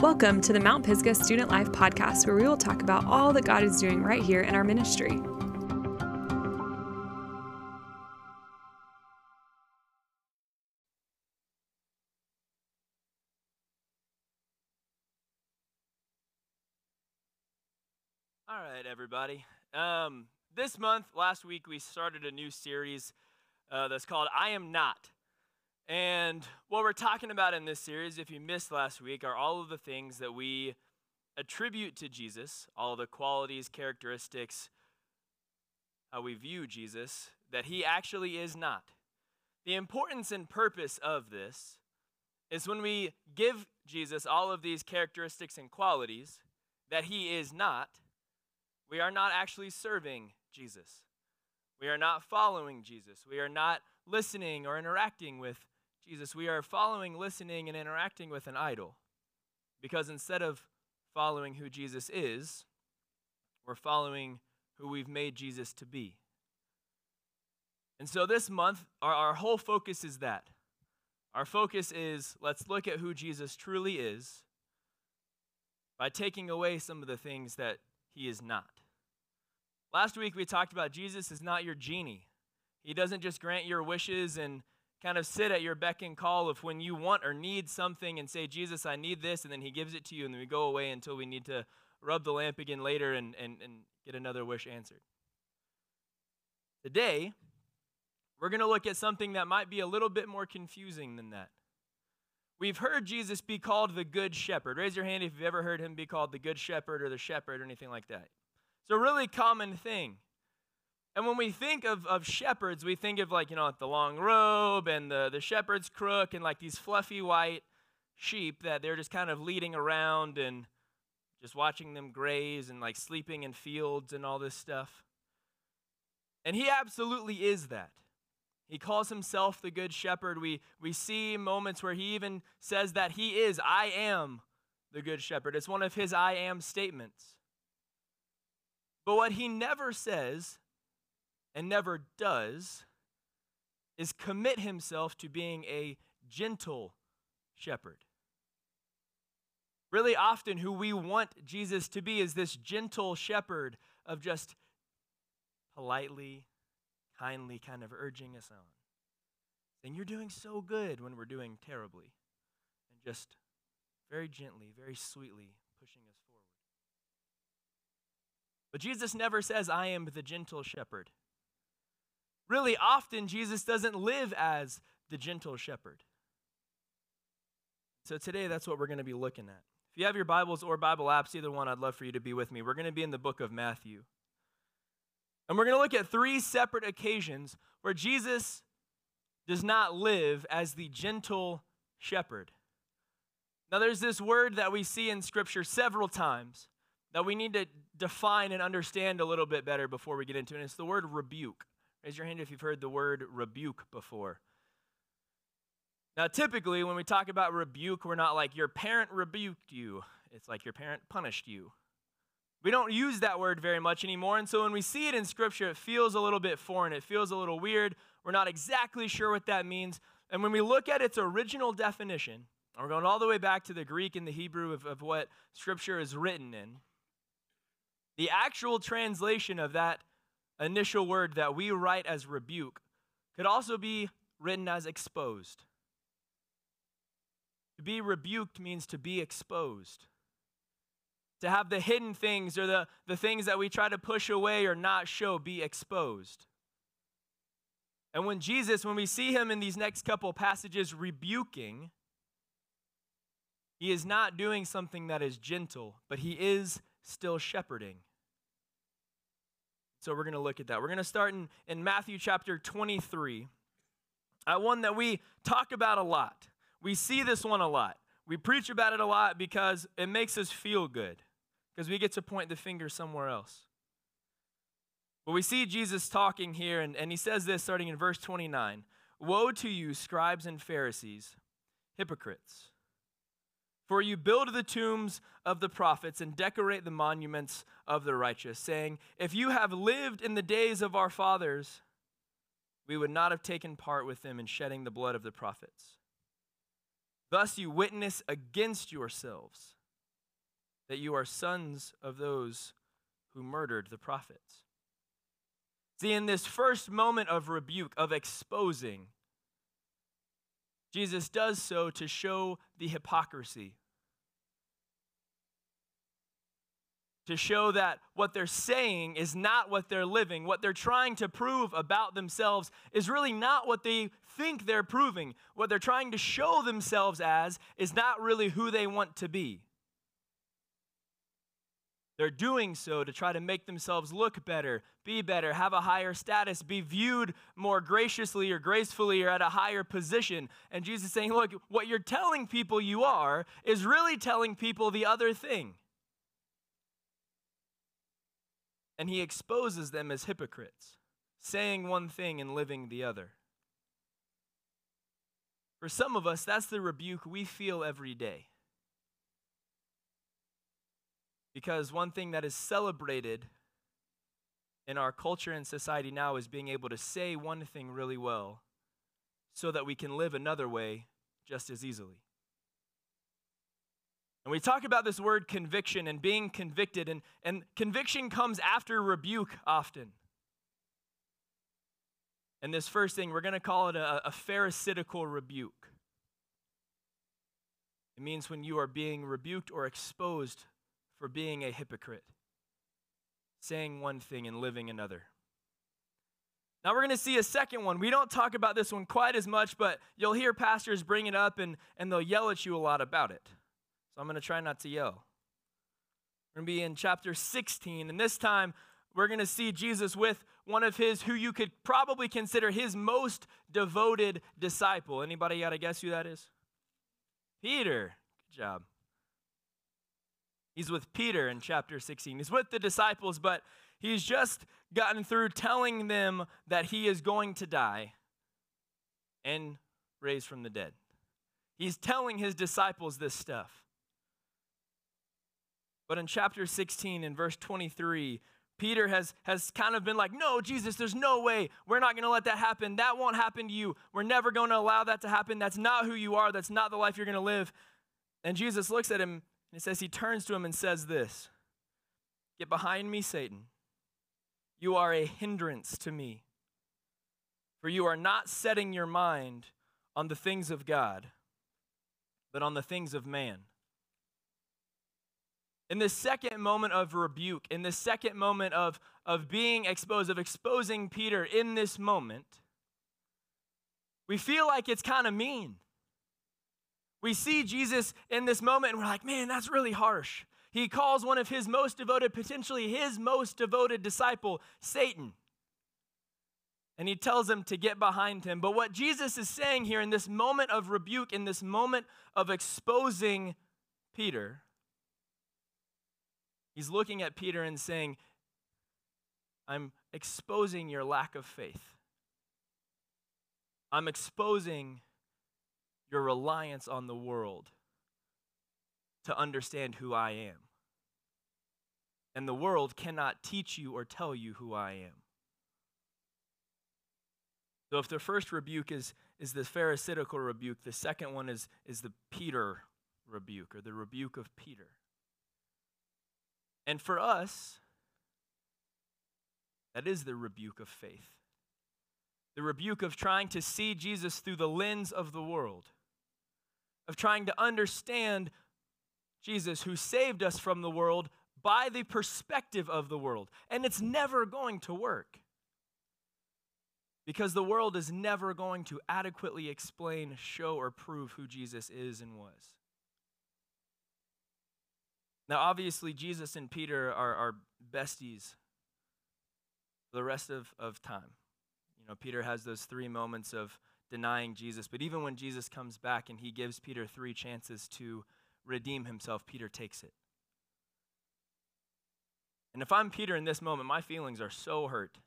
Welcome to the Mount Pisgah Student Life Podcast, where we will talk about all that God is doing right here in our ministry. All right, everybody. Um, this month, last week, we started a new series uh, that's called I Am Not. And what we're talking about in this series, if you missed last week, are all of the things that we attribute to Jesus, all the qualities, characteristics, how we view Jesus, that he actually is not. The importance and purpose of this is when we give Jesus all of these characteristics and qualities that he is not, we are not actually serving Jesus. We are not following Jesus. We are not listening or interacting with Jesus, we are following, listening, and interacting with an idol. Because instead of following who Jesus is, we're following who we've made Jesus to be. And so this month, our, our whole focus is that. Our focus is let's look at who Jesus truly is by taking away some of the things that he is not. Last week we talked about Jesus is not your genie. He doesn't just grant your wishes and kind of sit at your beck and call of when you want or need something and say, Jesus, I need this, and then He gives it to you, and then we go away until we need to rub the lamp again later and, and, and get another wish answered. Today, we're going to look at something that might be a little bit more confusing than that. We've heard Jesus be called the Good Shepherd. Raise your hand if you've ever heard him be called the Good Shepherd or the Shepherd or anything like that. It's a really common thing. And when we think of, of shepherds, we think of like, you know, like the long robe and the, the shepherd's crook and like these fluffy white sheep that they're just kind of leading around and just watching them graze and like sleeping in fields and all this stuff. And he absolutely is that. He calls himself the good shepherd. We, we see moments where he even says that he is, I am the good shepherd. It's one of his I am statements. But what he never says and never does is commit himself to being a gentle shepherd. Really often, who we want Jesus to be is this gentle shepherd of just politely, kindly kind of urging us on. Saying, You're doing so good when we're doing terribly. And just very gently, very sweetly pushing us forward. But Jesus never says, I am the gentle shepherd. Really, often Jesus doesn't live as the gentle shepherd. So today, that's what we're going to be looking at. If you have your Bibles or Bible apps, either one, I'd love for you to be with me. We're going to be in the book of Matthew. And we're going to look at three separate occasions where Jesus does not live as the gentle shepherd. Now, there's this word that we see in Scripture several times that we need to define and understand a little bit better before we get into it. And it's the word rebuke. Raise your hand if you've heard the word rebuke before. Now, typically, when we talk about rebuke, we're not like your parent rebuked you, it's like your parent punished you. We don't use that word very much anymore, and so when we see it in Scripture, it feels a little bit foreign. It feels a little weird. We're not exactly sure what that means. And when we look at its original definition, and we're going all the way back to the Greek and the Hebrew of, of what Scripture is written in, the actual translation of that initial word that we write as rebuke could also be written as exposed. To be rebuked means to be exposed. To have the hidden things or the, the things that we try to push away or not show be exposed. And when Jesus, when we see him in these next couple passages rebuking, he is not doing something that is gentle, but he is still shepherding. So we're going to look at that. We're going to start in, in Matthew chapter 23, uh, one that we talk about a lot. We see this one a lot. We preach about it a lot because it makes us feel good, because we get to point the finger somewhere else. But we see Jesus talking here, and, and he says this starting in verse 29 Woe to you, scribes and Pharisees, hypocrites! For you build the tombs of the prophets and decorate the monuments of the righteous, saying, If you have lived in the days of our fathers, we would not have taken part with them in shedding the blood of the prophets. Thus you witness against yourselves. that you are sons of those who murdered the prophets. See, in this first moment of rebuke, of exposing, Jesus does so to show the hypocrisy. To show that what they're saying is not what they're living. What they're trying to prove about themselves is really not what they think they're proving. What they're trying to show themselves as is not really who they want to be. They're doing so to try to make themselves look better, be better, have a higher status, be viewed more graciously or gracefully or at a higher position. And Jesus is saying, Look, what you're telling people you are is really telling people the other thing. And he exposes them as hypocrites, saying one thing and living the other. For some of us, that's the rebuke we feel every day. Because one thing that is celebrated in our culture and society now is being able to say one thing really well so that we can live another way just as easily. And we talk about this word conviction and being convicted, and, and conviction comes after rebuke often. And this first thing, we're going to call it a, a pharisaical rebuke. It means when you are being rebuked or exposed for being a hypocrite, saying one thing and living another. Now we're going to see a second one. We don't talk about this one quite as much, but you'll hear pastors bring it up and, and they'll yell at you a lot about it. So I'm going to try not to yell. We're going to be in chapter 16, and this time we're going to see Jesus with one of his who you could probably consider his most devoted disciple. Anybody got to guess who that is? Peter. Good job. He's with Peter in chapter 16. He's with the disciples, but he's just gotten through telling them that he is going to die and raise from the dead. He's telling his disciples this stuff. But in chapter 16, in verse 23, Peter has, has kind of been like, No, Jesus, there's no way. We're not going to let that happen. That won't happen to you. We're never going to allow that to happen. That's not who you are. That's not the life you're going to live. And Jesus looks at him it says he turns to him and says this Get behind me, Satan. You are a hindrance to me, for you are not setting your mind on the things of God, but on the things of man. In this second moment of rebuke, in this second moment of, of being exposed, of exposing Peter in this moment, we feel like it's kind of mean. We see Jesus in this moment and we're like, man, that's really harsh. He calls one of his most devoted, potentially his most devoted disciple, Satan. And he tells him to get behind him. But what Jesus is saying here in this moment of rebuke, in this moment of exposing Peter, he's looking at Peter and saying, I'm exposing your lack of faith. I'm exposing your reliance on the world to understand who I am. And the world cannot teach you or tell you who I am. So if the first rebuke is, is the Pharisaical rebuke, the second one is, is the Peter rebuke or the rebuke of Peter. And for us, that is the rebuke of faith. The rebuke of trying to see Jesus through the lens of the world of trying to understand Jesus, who saved us from the world by the perspective of the world. And it's never going to work because the world is never going to adequately explain, show, or prove who Jesus is and was. Now, obviously, Jesus and Peter are, are besties for the rest of, of time. You know, Peter has those three moments of denying Jesus. But even when Jesus comes back and he gives Peter three chances to redeem himself, Peter takes it. And if I'm Peter in this moment, my feelings are so hurt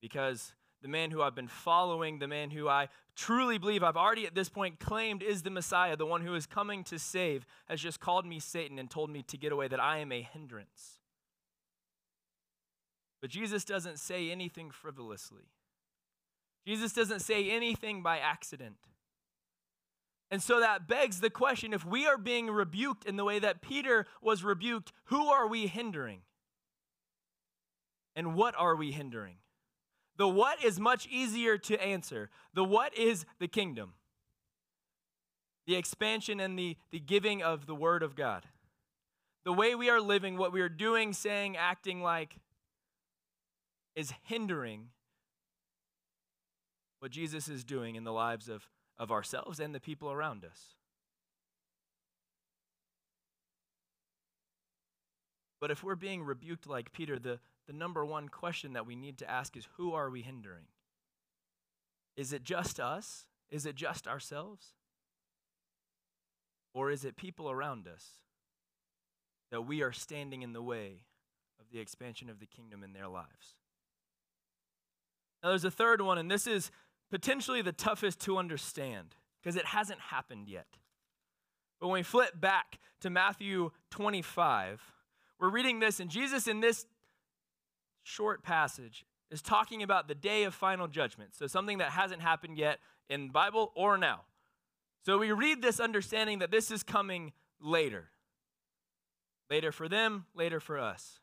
because the man who I've been following, the man who I truly believe I've already at this point claimed is the Messiah, the one who is coming to save, has just called me Satan and told me to get away, that I am a hindrance. But Jesus doesn't say anything frivolously. Jesus doesn't say anything by accident. And so that begs the question if we are being rebuked in the way that Peter was rebuked, who are we hindering? And what are we hindering? The what is much easier to answer. The what is the kingdom, the expansion and the, the giving of the word of God. The way we are living, what we are doing, saying, acting like, is hindering what Jesus is doing in the lives of of ourselves and the people around us. But if we're being rebuked like Peter, the, the number one question that we need to ask is who are we hindering? Is it just us? Is it just ourselves? Or is it people around us that we are standing in the way of the expansion of the kingdom in their lives? Now, there's a third one, and this is potentially the toughest to understand because it hasn't happened yet. But when we flip back to Matthew 25, we're reading this, and Jesus, in this short passage, is talking about the day of final judgment. So, something that hasn't happened yet in Bible or now. So, we read this understanding that this is coming later. Later for them, later for us.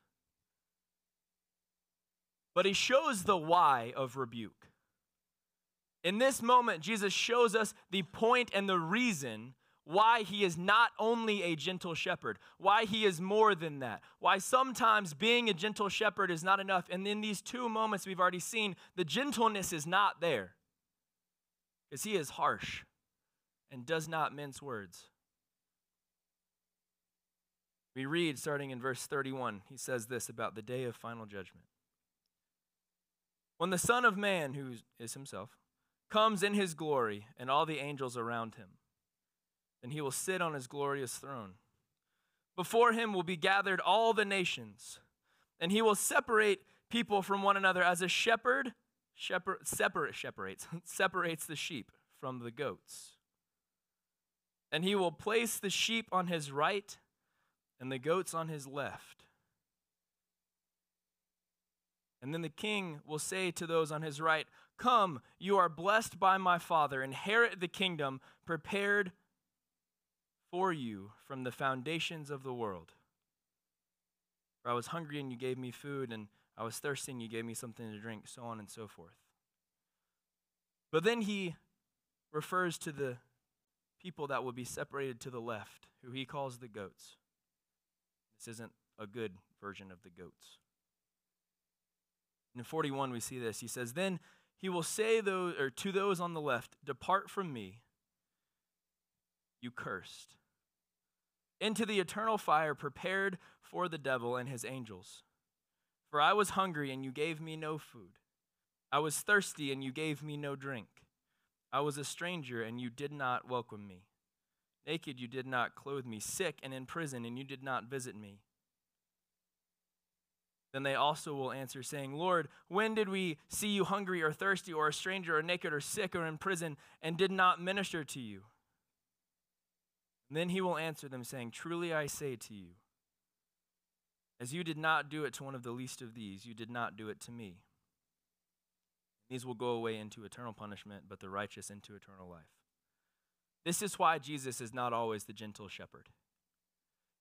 But he shows the why of rebuke. In this moment, Jesus shows us the point and the reason why he is not only a gentle shepherd, why he is more than that, why sometimes being a gentle shepherd is not enough. And in these two moments we've already seen, the gentleness is not there because he is harsh and does not mince words. We read starting in verse 31, he says this about the day of final judgment. When the Son of Man, who is himself, comes in his glory and all the angels around him. Then he will sit on his glorious throne. Before him will be gathered all the nations, and he will separate people from one another as a shepherd, shepherd separate separates separates the sheep from the goats. And he will place the sheep on his right and the goats on his left. And then the king will say to those on his right, Come, you are blessed by my Father. Inherit the kingdom prepared for you from the foundations of the world. For I was hungry and you gave me food, and I was thirsty and you gave me something to drink, so on and so forth. But then he refers to the people that will be separated to the left, who he calls the goats. This isn't a good version of the goats. In 41, we see this. He says, Then he will say those, or to those on the left, Depart from me, you cursed, into the eternal fire prepared for the devil and his angels. For I was hungry, and you gave me no food. I was thirsty, and you gave me no drink. I was a stranger, and you did not welcome me. Naked, you did not clothe me. Sick and in prison, and you did not visit me. Then they also will answer, saying, Lord, when did we see you hungry or thirsty or a stranger or naked or sick or in prison and did not minister to you? And then he will answer them, saying, Truly I say to you, as you did not do it to one of the least of these, you did not do it to me. These will go away into eternal punishment, but the righteous into eternal life. This is why Jesus is not always the gentle shepherd.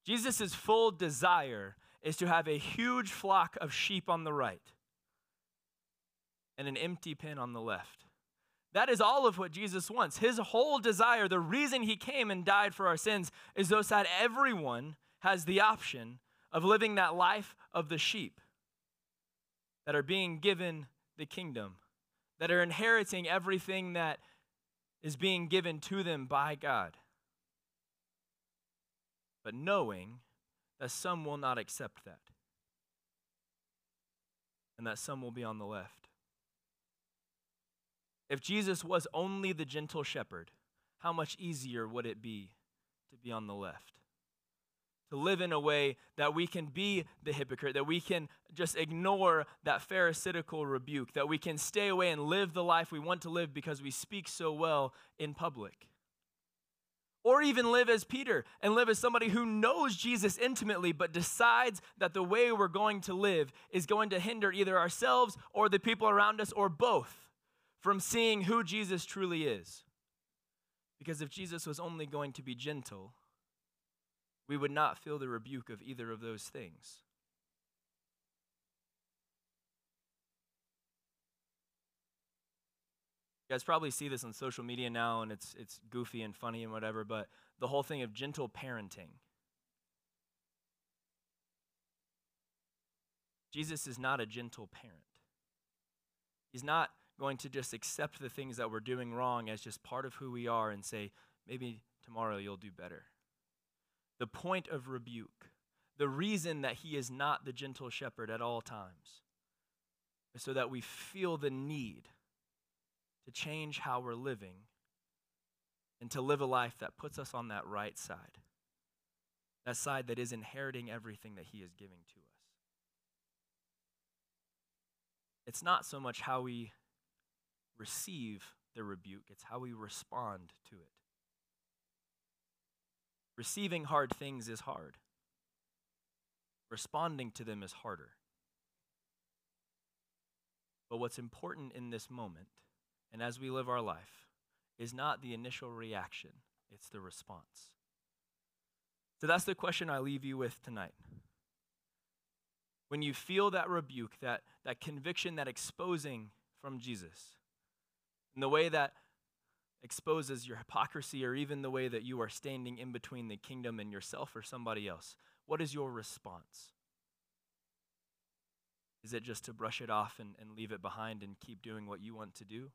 Jesus' full desire is to have a huge flock of sheep on the right and an empty pen on the left. That is all of what Jesus wants. His whole desire, the reason he came and died for our sins, is so that everyone has the option of living that life of the sheep that are being given the kingdom, that are inheriting everything that is being given to them by God. But knowing that some will not accept that, and that some will be on the left. If Jesus was only the gentle shepherd, how much easier would it be to be on the left? To live in a way that we can be the hypocrite, that we can just ignore that pharisaical rebuke, that we can stay away and live the life we want to live because we speak so well in public. Or even live as Peter and live as somebody who knows Jesus intimately, but decides that the way we're going to live is going to hinder either ourselves or the people around us or both from seeing who Jesus truly is. Because if Jesus was only going to be gentle, we would not feel the rebuke of either of those things. You guys probably see this on social media now, and it's, it's goofy and funny and whatever, but the whole thing of gentle parenting. Jesus is not a gentle parent. He's not going to just accept the things that we're doing wrong as just part of who we are and say, maybe tomorrow you'll do better. The point of rebuke, the reason that he is not the gentle shepherd at all times, is so that we feel the need to change how we're living and to live a life that puts us on that right side, that side that is inheriting everything that he is giving to us. It's not so much how we receive the rebuke, it's how we respond to it. Receiving hard things is hard, responding to them is harder. But what's important in this moment, and as we live our life, is not the initial reaction, it's the response. So that's the question I leave you with tonight. When you feel that rebuke, that, that conviction, that exposing from Jesus, in the way that exposes your hypocrisy or even the way that you are standing in between the kingdom and yourself or somebody else, what is your response? Is it just to brush it off and, and leave it behind and keep doing what you want to do?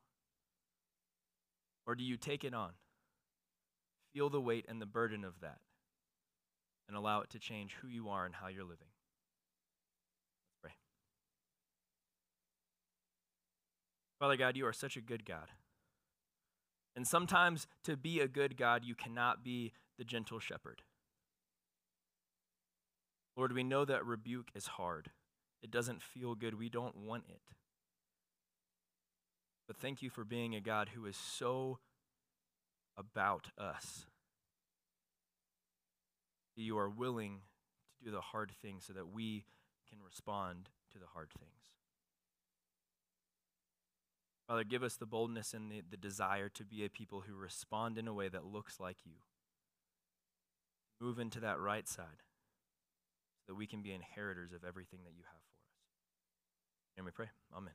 Or do you take it on? Feel the weight and the burden of that and allow it to change who you are and how you're living. Let's pray. Father God, you are such a good God. And sometimes to be a good God, you cannot be the gentle shepherd. Lord, we know that rebuke is hard. It doesn't feel good. We don't want it. But thank you for being a God who is so about us. You are willing to do the hard things so that we can respond to the hard things. Father, give us the boldness and the, the desire to be a people who respond in a way that looks like you. Move into that right side so that we can be inheritors of everything that you have for us. And we pray. Amen.